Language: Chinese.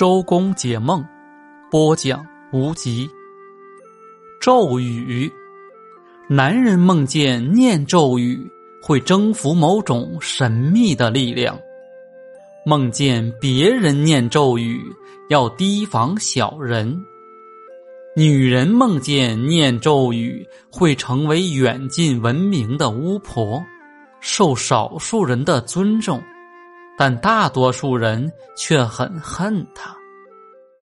周公解梦，播讲无极。咒语，男人梦见念咒语会征服某种神秘的力量，梦见别人念咒语要提防小人。女人梦见念咒语会成为远近闻名的巫婆，受少数人的尊重。但大多数人却很恨他。